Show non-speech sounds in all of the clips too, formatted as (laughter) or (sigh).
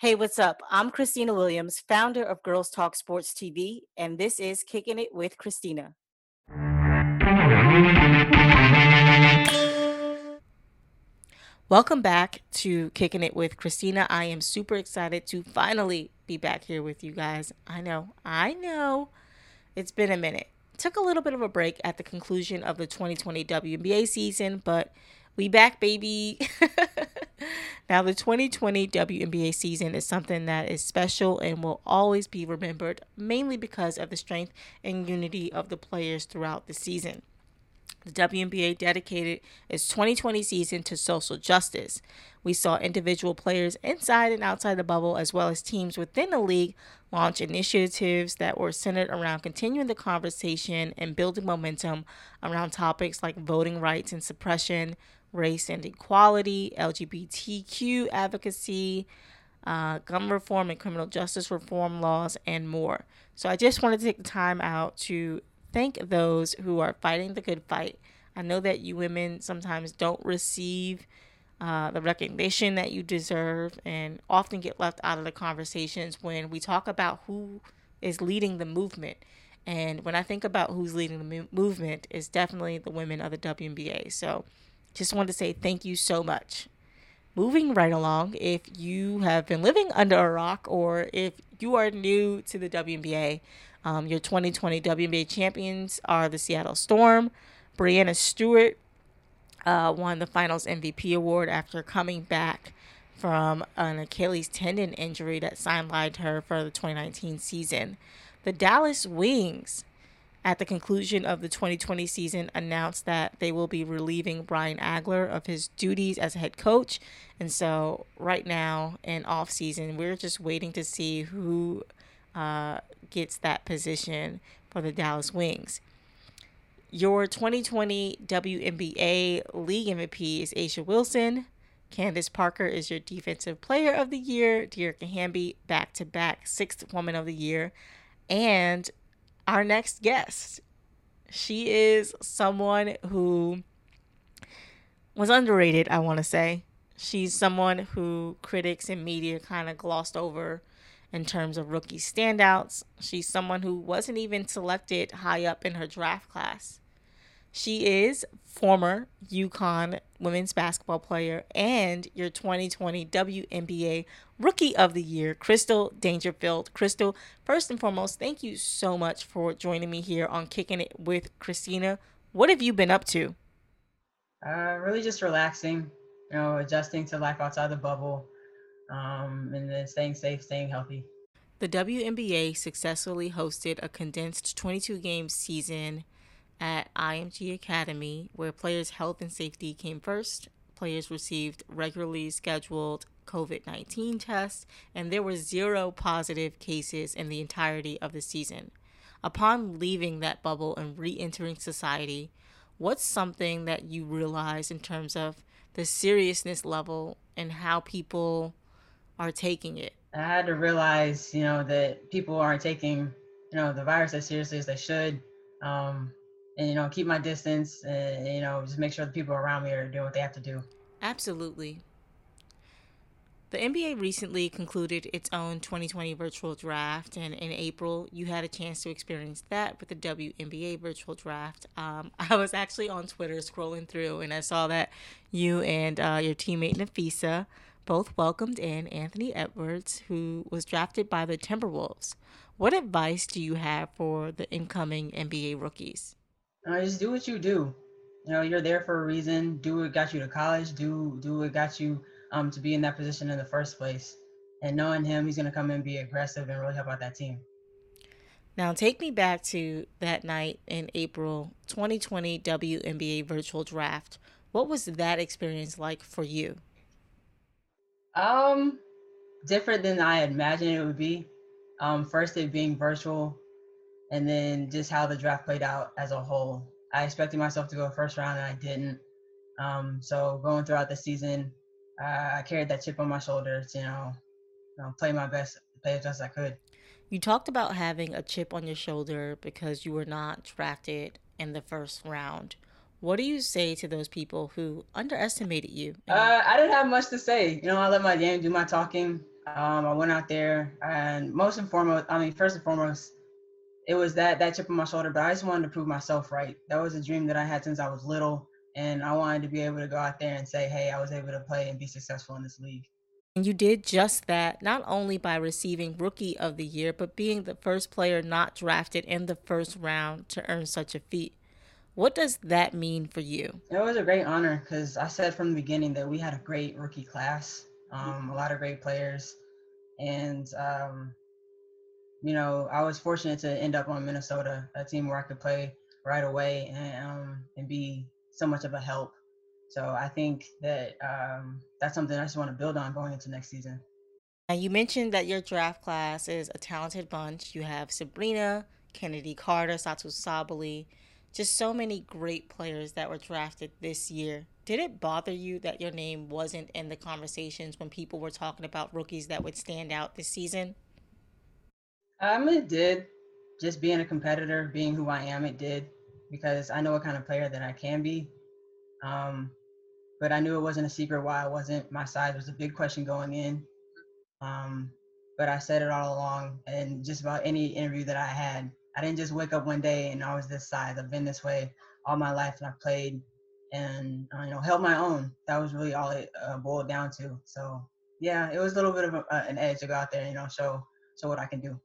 Hey, what's up? I'm Christina Williams, founder of Girls Talk Sports TV, and this is Kicking It with Christina. Welcome back to Kicking It with Christina. I am super excited to finally be back here with you guys. I know, I know it's been a minute. Took a little bit of a break at the conclusion of the 2020 WNBA season, but we back, baby. (laughs) now, the 2020 WNBA season is something that is special and will always be remembered, mainly because of the strength and unity of the players throughout the season. The WNBA dedicated its 2020 season to social justice. We saw individual players inside and outside the bubble, as well as teams within the league, launch initiatives that were centered around continuing the conversation and building momentum around topics like voting rights and suppression, race and equality, LGBTQ advocacy, uh, gun reform and criminal justice reform laws, and more. So I just wanted to take the time out to thank those who are fighting the good fight. I know that you women sometimes don't receive uh, the recognition that you deserve and often get left out of the conversations when we talk about who is leading the movement. And when I think about who's leading the mo- movement, it's definitely the women of the WNBA. So just wanted to say thank you so much. Moving right along, if you have been living under a rock or if you are new to the WNBA, um, your 2020 WNBA champions are the Seattle Storm. Breanna Stewart uh, won the Finals MVP award after coming back from an Achilles tendon injury that sidelined her for the 2019 season. The Dallas Wings at the conclusion of the 2020 season announced that they will be relieving Brian Agler of his duties as head coach. And so right now in off season, we're just waiting to see who uh, gets that position for the Dallas Wings. Your 2020 WNBA League MVP is A'ja Wilson. Candace Parker is your Defensive Player of the Year. Dearica Hamby, back to back Sixth Woman of the Year. And our next guest. She is someone who was underrated, I want to say. She's someone who critics and media kind of glossed over in terms of rookie standouts. She's someone who wasn't even selected high up in her draft class. She is former UConn women's basketball player and your 2020 WNBA Rookie of the Year, Crystal Dangerfield. Crystal, first and foremost, thank you so much for joining me here on Kicking It with Christina. What have you been up to? Uh, really just relaxing, you know, adjusting to life outside the bubble, um, and then staying safe, staying healthy. The WNBA successfully hosted a condensed 22 game season at IMG Academy, where players' health and safety came first. Players received regularly scheduled COVID 19 tests, and there were zero positive cases in the entirety of the season. Upon leaving that bubble and re entering society, what's something that you realize in terms of the seriousness level and how people are taking it? I had to realize, you know, that people aren't taking, you know, the virus as seriously as they should. Um, and you know keep my distance and you know just make sure the people around me are doing what they have to do absolutely the NBA recently concluded its own 2020 virtual draft, and in April, you had a chance to experience that with the WNBA virtual draft. Um, (laughs) I was actually on Twitter scrolling through, and I saw that you and uh, your teammate Napheesa both welcomed in Anthony Edwards, who was drafted by the Timberwolves. What advice do you have for the incoming NBA rookies? Uh, just do what you do. You know, you're there for a reason. Do what got you to college. Do do what got you um, to be in that position in the first place. And knowing him, he's going to come and be aggressive and really help out that team. Now, take me back to that night in April 2020 WNBA virtual draft. What was that experience like for you? Um, different than I imagined it would be. Um, first, it being virtual, and then just how the draft played out as a whole. I expected myself to go first round and I didn't. Um, so going throughout the season, uh, I carried that chip on my shoulder to you know, you know, play my best, play as best I could. You talked about having a chip on your shoulder because you were not drafted in the first round. What do you say to those people who underestimated you? Uh, I didn't have much to say. You know, I let my game do my talking. Um, I went out there, and most and foremost, I mean, first and foremost, it was that that chip on my shoulder. But I just wanted to prove myself right. That was a dream that I had since I was little, and I wanted to be able to go out there and say, "Hey, I was able to play and be successful in this league." And you did just that, not only by receiving Rookie of the Year, but being the first player not drafted in the first round to earn such a feat. What does that mean for you? It was a great honor because I said from the beginning that we had a great rookie class, um, a lot of great players, and um, you know I was fortunate to end up on Minnesota, a team where I could play right away and um, and be so much of a help so I think that um, that's something I just want to build on going into next season. Now you mentioned that your draft class is a talented bunch. You have Sabrina, Kennedy Carter, Satou Sabally, just so many great players that were drafted this year. Did it bother you that your name wasn't in the conversations when people were talking about rookies that would stand out this season? Um, it did. Just being a competitor, being who I am, it did because I know what kind of player that I can be. Um, but I knew it wasn't a secret why I wasn't. My size was a big question going in. Um, but I said it all along, and just about any interview that I had, I didn't just wake up one day and I was this size. I've been this way all my life, and I've played and uh, you know held my own. That was really all it uh, boiled down to. So yeah, it was a little bit of a, uh, an edge to go out there, and, you know, show show what I can do.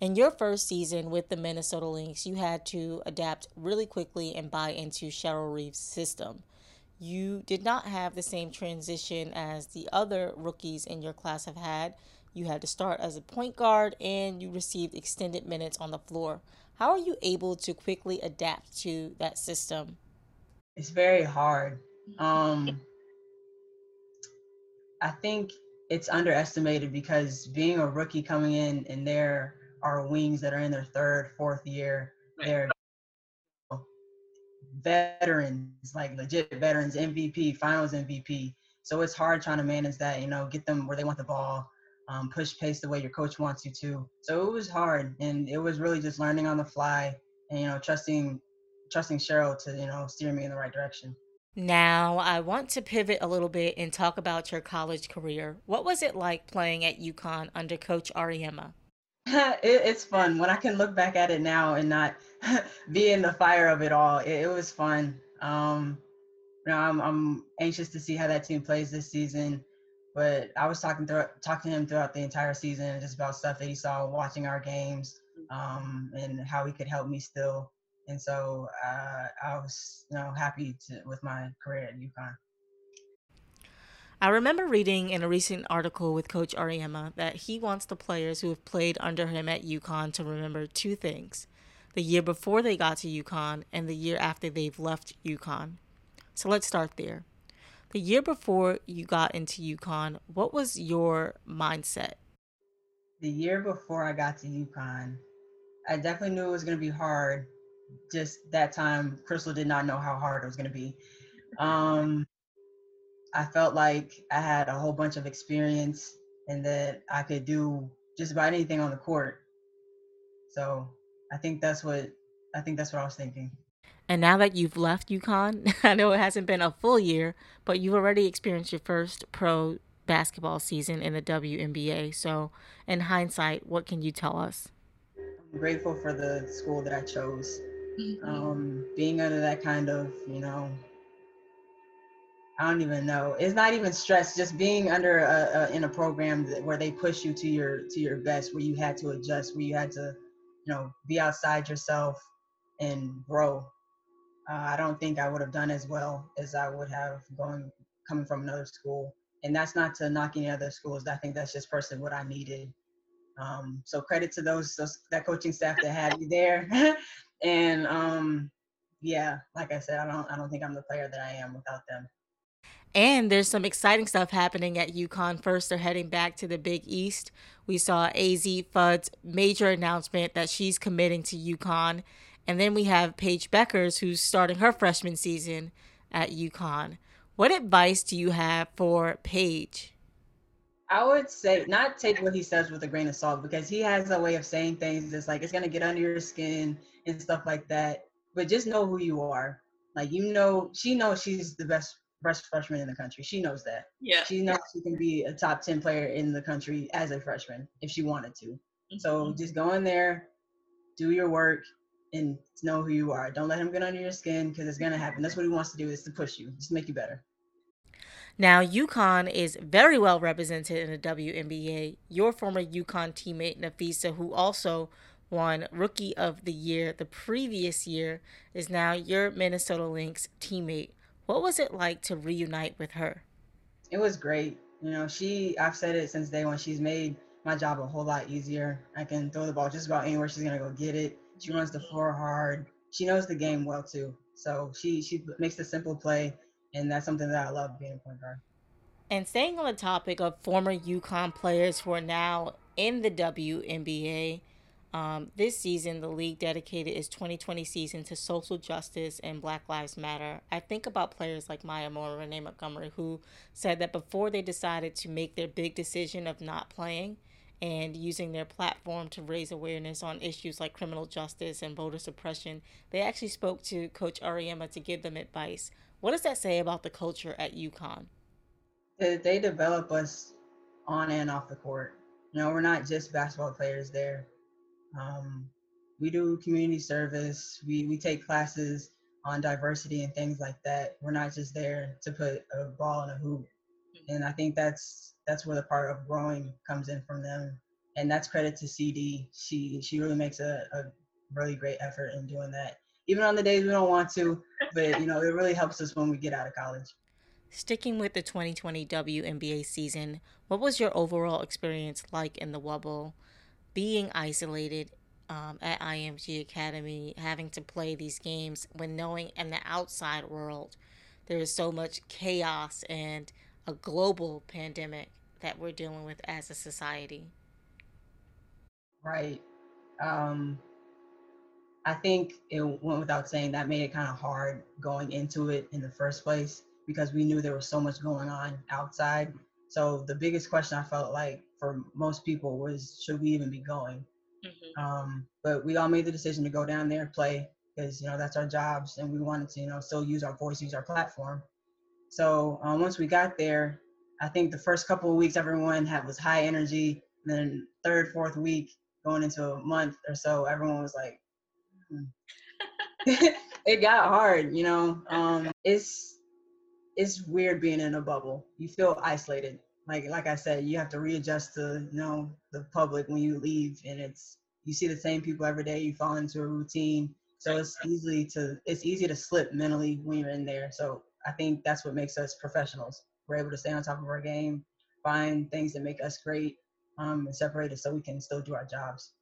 In your first season with the Minnesota Lynx, you had to adapt really quickly and buy into Cheryl Reeve's system you did not have the same transition as the other rookies in your class have had. You had to start as a point guard and you received extended minutes on the floor. How are you able to quickly adapt to that system? It's very hard. Um, I think it's underestimated because being a rookie coming in and there are wings that are in their third, fourth year, they're veterans, like legit veterans, MVP, finals MVP. So it's hard trying to manage that, you know, get them where they want the ball, um, push pace the way your coach wants you to. So it was hard, and it was really just learning on the fly, and you know, trusting, trusting Cheryl to you know steer me in the right direction. Now, I want to pivot a little bit and talk about your college career. What was it like playing at UConn under Coach Auriemma? (laughs) it, it's fun when I can look back at it now and not (laughs) be in the fire of it all. It, it was fun. Um, you know, I'm, I'm anxious to see how that team plays this season. But I was talking through, talking to him throughout the entire season, just about stuff that he saw watching our games, um, and how he could help me still. And so uh, I was, you know, happy to, with my career at UConn. I remember reading in a recent article with Coach Auriemma that he wants the players who have played under him at UConn to remember two things the year before they got to UConn and the year after they've left UConn. So let's start there. The year before you got into UConn, what was your mindset? The year before I got to UConn, I definitely knew it was going to be hard. Just that time, Crystal did not know how hard it was going to be. Um, I felt like I had a whole bunch of experience and that I could do just about anything on the court. So I think that's what I think that's what I was thinking. And now that you've left UConn, (laughs) I know it hasn't been a full year, but you've already experienced your first pro basketball season in the WNBA. So, in hindsight, what can you tell us? I'm grateful for the school that I chose. Mm-hmm. Um, being under that kind of, you know, I don't even know. It's not even stress. Just being under a, a, in a program where they push you to your to your best, where you had to adjust, where you had to, you know, be outside yourself and grow. Uh, I don't think I would have done as well as I would have going coming from another school. And that's not to knock any other schools. I think that's just personally what I needed. Um, so credit to those, those that coaching staff that had me there. (laughs) and um, yeah, like I said, I don't I don't think I'm the player that I am without them. And there's some exciting stuff happening at UConn. First, they're heading back to the Big East. We saw Azzi Fudd's major announcement that she's committing to UConn. And then we have Paige Bueckers, who's starting her freshman season at UConn. What advice do you have for Paige? I would say not take what he says with a grain of salt because he has a way of saying things that's like it's gonna get under your skin and stuff like that. But just know who you are. Like you know, she knows she's the best best freshman in the country. She knows that. Yeah. She knows she can be a top 10 player in the country as a freshman if she wanted to. Mm-hmm. So just go in there, do your work, and know who you are. Don't let him get under your skin because it's going to happen. That's what he wants to do is to push you, just make you better. Now, UConn is very well represented in the WNBA. Your former UConn teammate, Napheesa, who also won Rookie of the Year the previous year, is now your Minnesota Lynx teammate. What was it like to reunite with her? It was great. You know, she, I've said it since day one, she's made my job a whole lot easier. I can throw the ball just about anywhere she's going to go get it. She runs the floor hard. She knows the game well, too. So she, she makes the simple play, and that's something that I love being a point guard. And staying on the topic of former UConn players who are now in the WNBA, um, this season, the league dedicated its 2020 season to social justice and Black Lives Matter. I think about players like Maya Moore, and Renee Montgomery, who said that before they decided to make their big decision of not playing and using their platform to raise awareness on issues like criminal justice and voter suppression, they actually spoke to Coach Auriemma to give them advice. What does that say about the culture at UConn? They develop us on and off the court. You know, we're not just basketball players there um, we do community service. We we take classes on diversity and things like that. We're not just there to put a ball in a hoop. And I think that's that's where the part of growing comes in from them. And that's credit to CD. She she really makes a, a really great effort in doing that. Even on the days we don't want to, but you know, it really helps us when we get out of college. Sticking with the 2020 WNBA season, what was your overall experience like in the Wubble? Being isolated um, at IMG Academy, having to play these games when knowing in the outside world there is so much chaos and a global pandemic that we're dealing with as a society. Right. Um, I think it went without saying that made it kind of hard going into it in the first place because we knew there was so much going on outside. So the biggest question I felt like for most people was should we even be going? Mm-hmm. Um, but we all made the decision to go down there and play because you know that's our jobs and we wanted to you know still use our voice, use our platform. So um, once we got there, I think the first couple of weeks everyone had was high energy. And then third, fourth week, going into a month or so, everyone was like, hmm. (laughs) it got hard, you know. (laughs) Um, it's it's weird being in a bubble. You feel isolated like like I said, you have to readjust to you know the public when you leave, and it's you see the same people every day. You fall into a routine, so it's easily to it's easy to slip mentally when you're in there. So I think that's what makes us professionals. We're able to stay on top of our game, find things that make us great, um, and separate us so we can still do our jobs.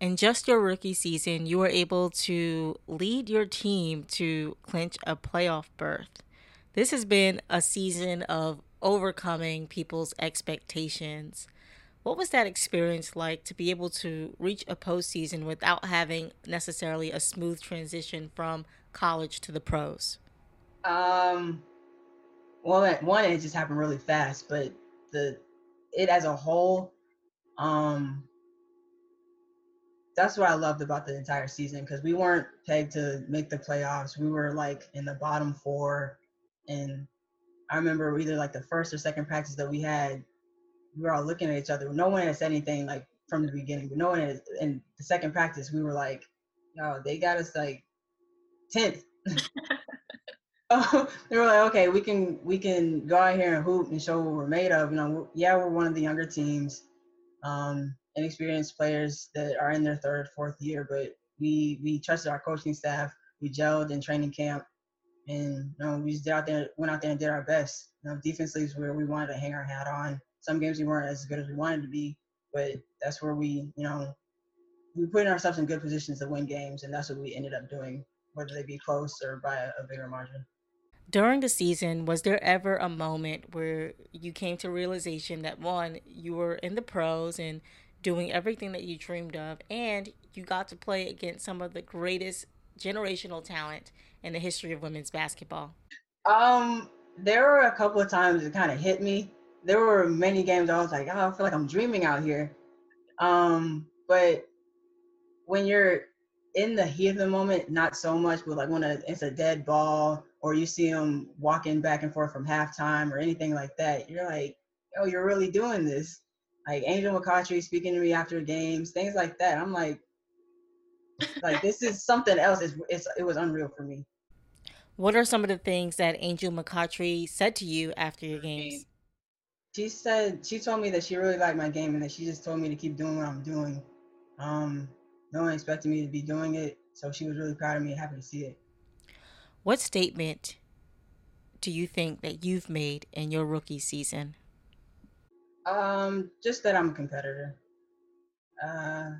In just your rookie season, you were able to lead your team to clinch a playoff berth. This has been a season of overcoming people's expectations. What was that experience like to be able to reach a postseason without having necessarily a smooth transition from college to the pros? Um, well, one it just happened really fast, but the it as a whole, um, that's what I loved about the entire season because we weren't pegged to make the playoffs. We were like in the bottom four, and I remember either like the first or second practice that we had, we were all looking at each other. No one had said anything like from the beginning, but no one had, in the second practice, we were like, yo, they got us like 10th. (laughs) oh, they were like, okay, we can we can go out here and hoop and show what we're made of. You know, yeah, we're one of the younger teams, um, inexperienced players that are in their third, fourth year, but we we trusted our coaching staff. We gelled in training camp and you know, we just out there, went out there and did our best. You know, defensively is where we wanted to hang our hat on. Some games we weren't as good as we wanted to be, but that's where we, you know, we put ourselves in good positions to win games, and that's what we ended up doing, whether they be close or by a, a bigger margin. During the season, was there ever a moment where you came to realization that one, you were in the pros and doing everything that you dreamed of, and you got to play against some of the greatest generational talent in the history of women's basketball? Um, there were a couple of times it kind of hit me. There were many games I was like, oh, I feel like I'm dreaming out here. Um, but when you're in the heat of the moment, not so much, but like when a, it's a dead ball or you see them walking back and forth from halftime or anything like that, you're like, oh, you're really doing this. Like Angel McCoughtry speaking to me after games, things like that. I'm like, like this is something else. It's, it's it was unreal for me. What are some of the things that Angel McCoughtry said to you after your games? She said she told me that she really liked my game and that she just told me to keep doing what I'm doing. Um, no one expected me to be doing it, so she was really proud of me and happy to see it. What statement do you think that you've made in your rookie season? Um, just that I'm a competitor. Uh,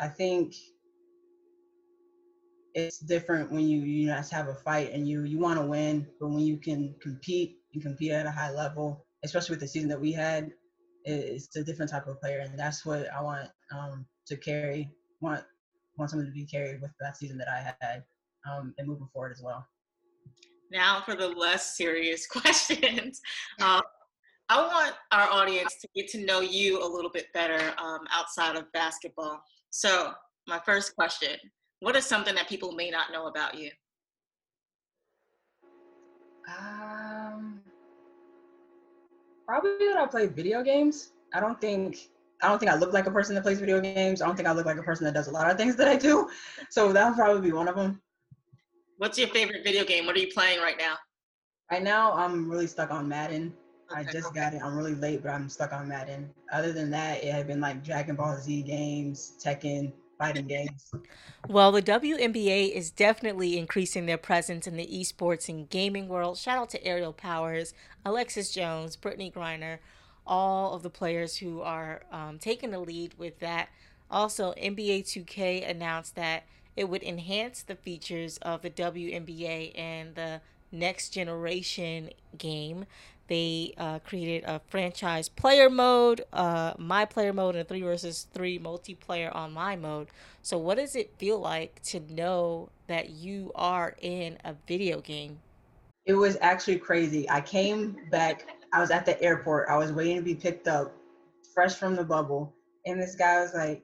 I think it's different when you you just have a fight and you you want to win, but when you can compete and compete at a high level, especially with the season that we had, it's a different type of player, and that's what I want um, to carry. Want want someone to be carried with that season that I had, um, and moving forward as well. Now for the less serious (laughs) questions. Um, I want our audience to get to know you a little bit better um, outside of basketball. So, my first question what is something that people may not know about you? Um, probably that I play video games. I don't think I don't think I look like a person that plays video games. I don't think I look like a person that does a lot of things that I do. So that would probably be one of them. What's your favorite video game? What are you playing right now? Right now, I'm really stuck on Madden. Okay. I just got it. I'm really late, but I'm stuck on Madden. Other than that, it had been like Dragon Ball Z games, Tekken, fighting games. Well, the WNBA is definitely increasing their presence in the esports and gaming world. Shout out to Aerial Powers, Alexis Jones, Brittney Griner, all of the players who are um, taking the lead with that. Also, NBA 2K announced that it would enhance the features of the WNBA and the next generation game they uh, created a franchise player mode, uh, my player mode, and a three versus three multiplayer online mode. So, what does it feel like to know that you are in a video game? It was actually crazy. I came back, I was at the airport, I was waiting to be picked up, fresh from the bubble, and this guy was like,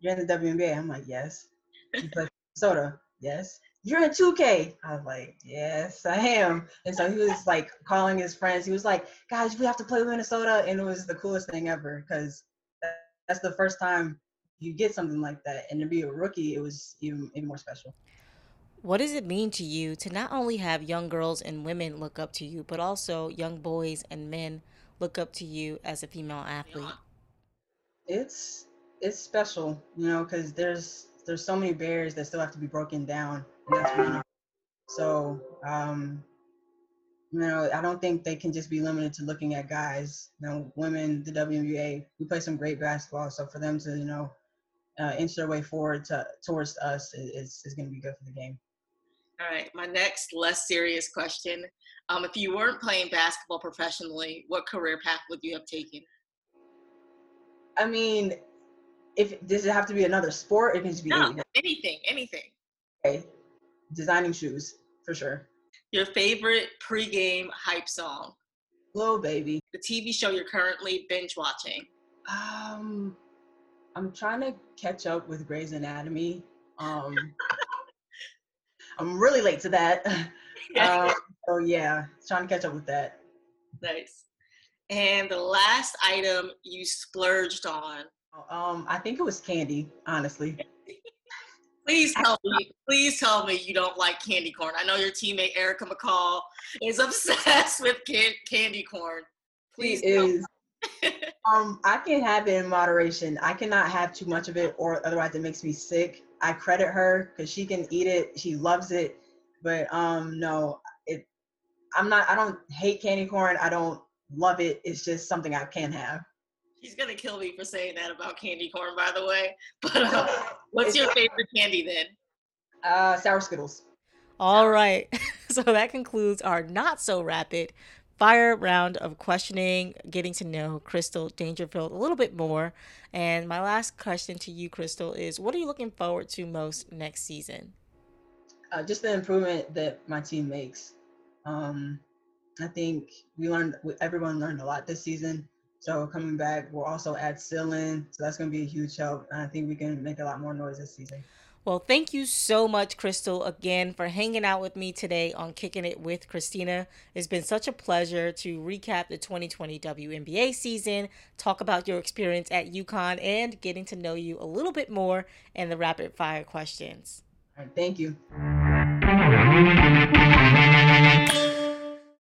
You're in the WNBA. I'm like, Yes. You play soda? Yes you're in 2K. I was like, yes, I am. And so he was like calling his friends. He was like, guys, we have to play Minnesota. And it was the coolest thing ever because that's the first time you get something like that. And to be a rookie, it was even, even more special. What does it mean to you to not only have young girls and women look up to you, but also young boys and men look up to you as a female athlete? It's it's special, you know, because there's there's so many barriers that still have to be broken down that's So, um, you know, I don't think they can just be limited to looking at guys. You know, women, the WNBA, we play some great basketball. So for them to, you know, uh, inch their way forward to, towards us is, is going to be good for the game. All right. My next less serious question. Um, if you weren't playing basketball professionally, what career path would you have taken? I mean, if does it have to be another sport? It can just be no, anything. Anything. anything. Okay designing shoes for sure. Your favorite pregame hype song? Lil Baby. The TV show you're currently binge watching? Um, I'm trying to catch up with Grey's Anatomy. Um, (laughs) I'm really late to that. (laughs) Yeah. Um, so yeah, trying to catch up with that. Nice. And the last item you splurged on? Um, I think it was candy, honestly. (laughs) Please tell me, please tell me you don't like candy corn. I know your teammate Erica McCall is (laughs) obsessed with can- candy corn. Please is. (laughs) um, I can have it in moderation. I cannot have too much of it, or otherwise it makes me sick. I credit her because she can eat it. She loves it, but um, no, it. I'm not. I don't hate candy corn. I don't love it. It's just something I can have. He's gonna kill me for saying that about candy corn, by the way. (laughs) But uh, (laughs) what's your favorite candy then? Uh, sour Skittles. All right. (laughs) so that concludes our not so rapid fire round of questioning, getting to know Crystal Dangerfield a little bit more. And my last question to you, Crystal, is what are you looking forward to most next season? Uh, just the improvement that my team makes. Um, I think we learned, everyone learned a lot this season. So coming back, we'll also add Cyllin. So that's going to be a huge help. And I think we can make a lot more noise this season. Well, thank you so much, Crystal, again for hanging out with me today on Kicking It with Christina. It's been such a pleasure to recap the 2020 WNBA season, talk about your experience at UConn, and getting to know you a little bit more in the rapid fire questions. All right, thank you.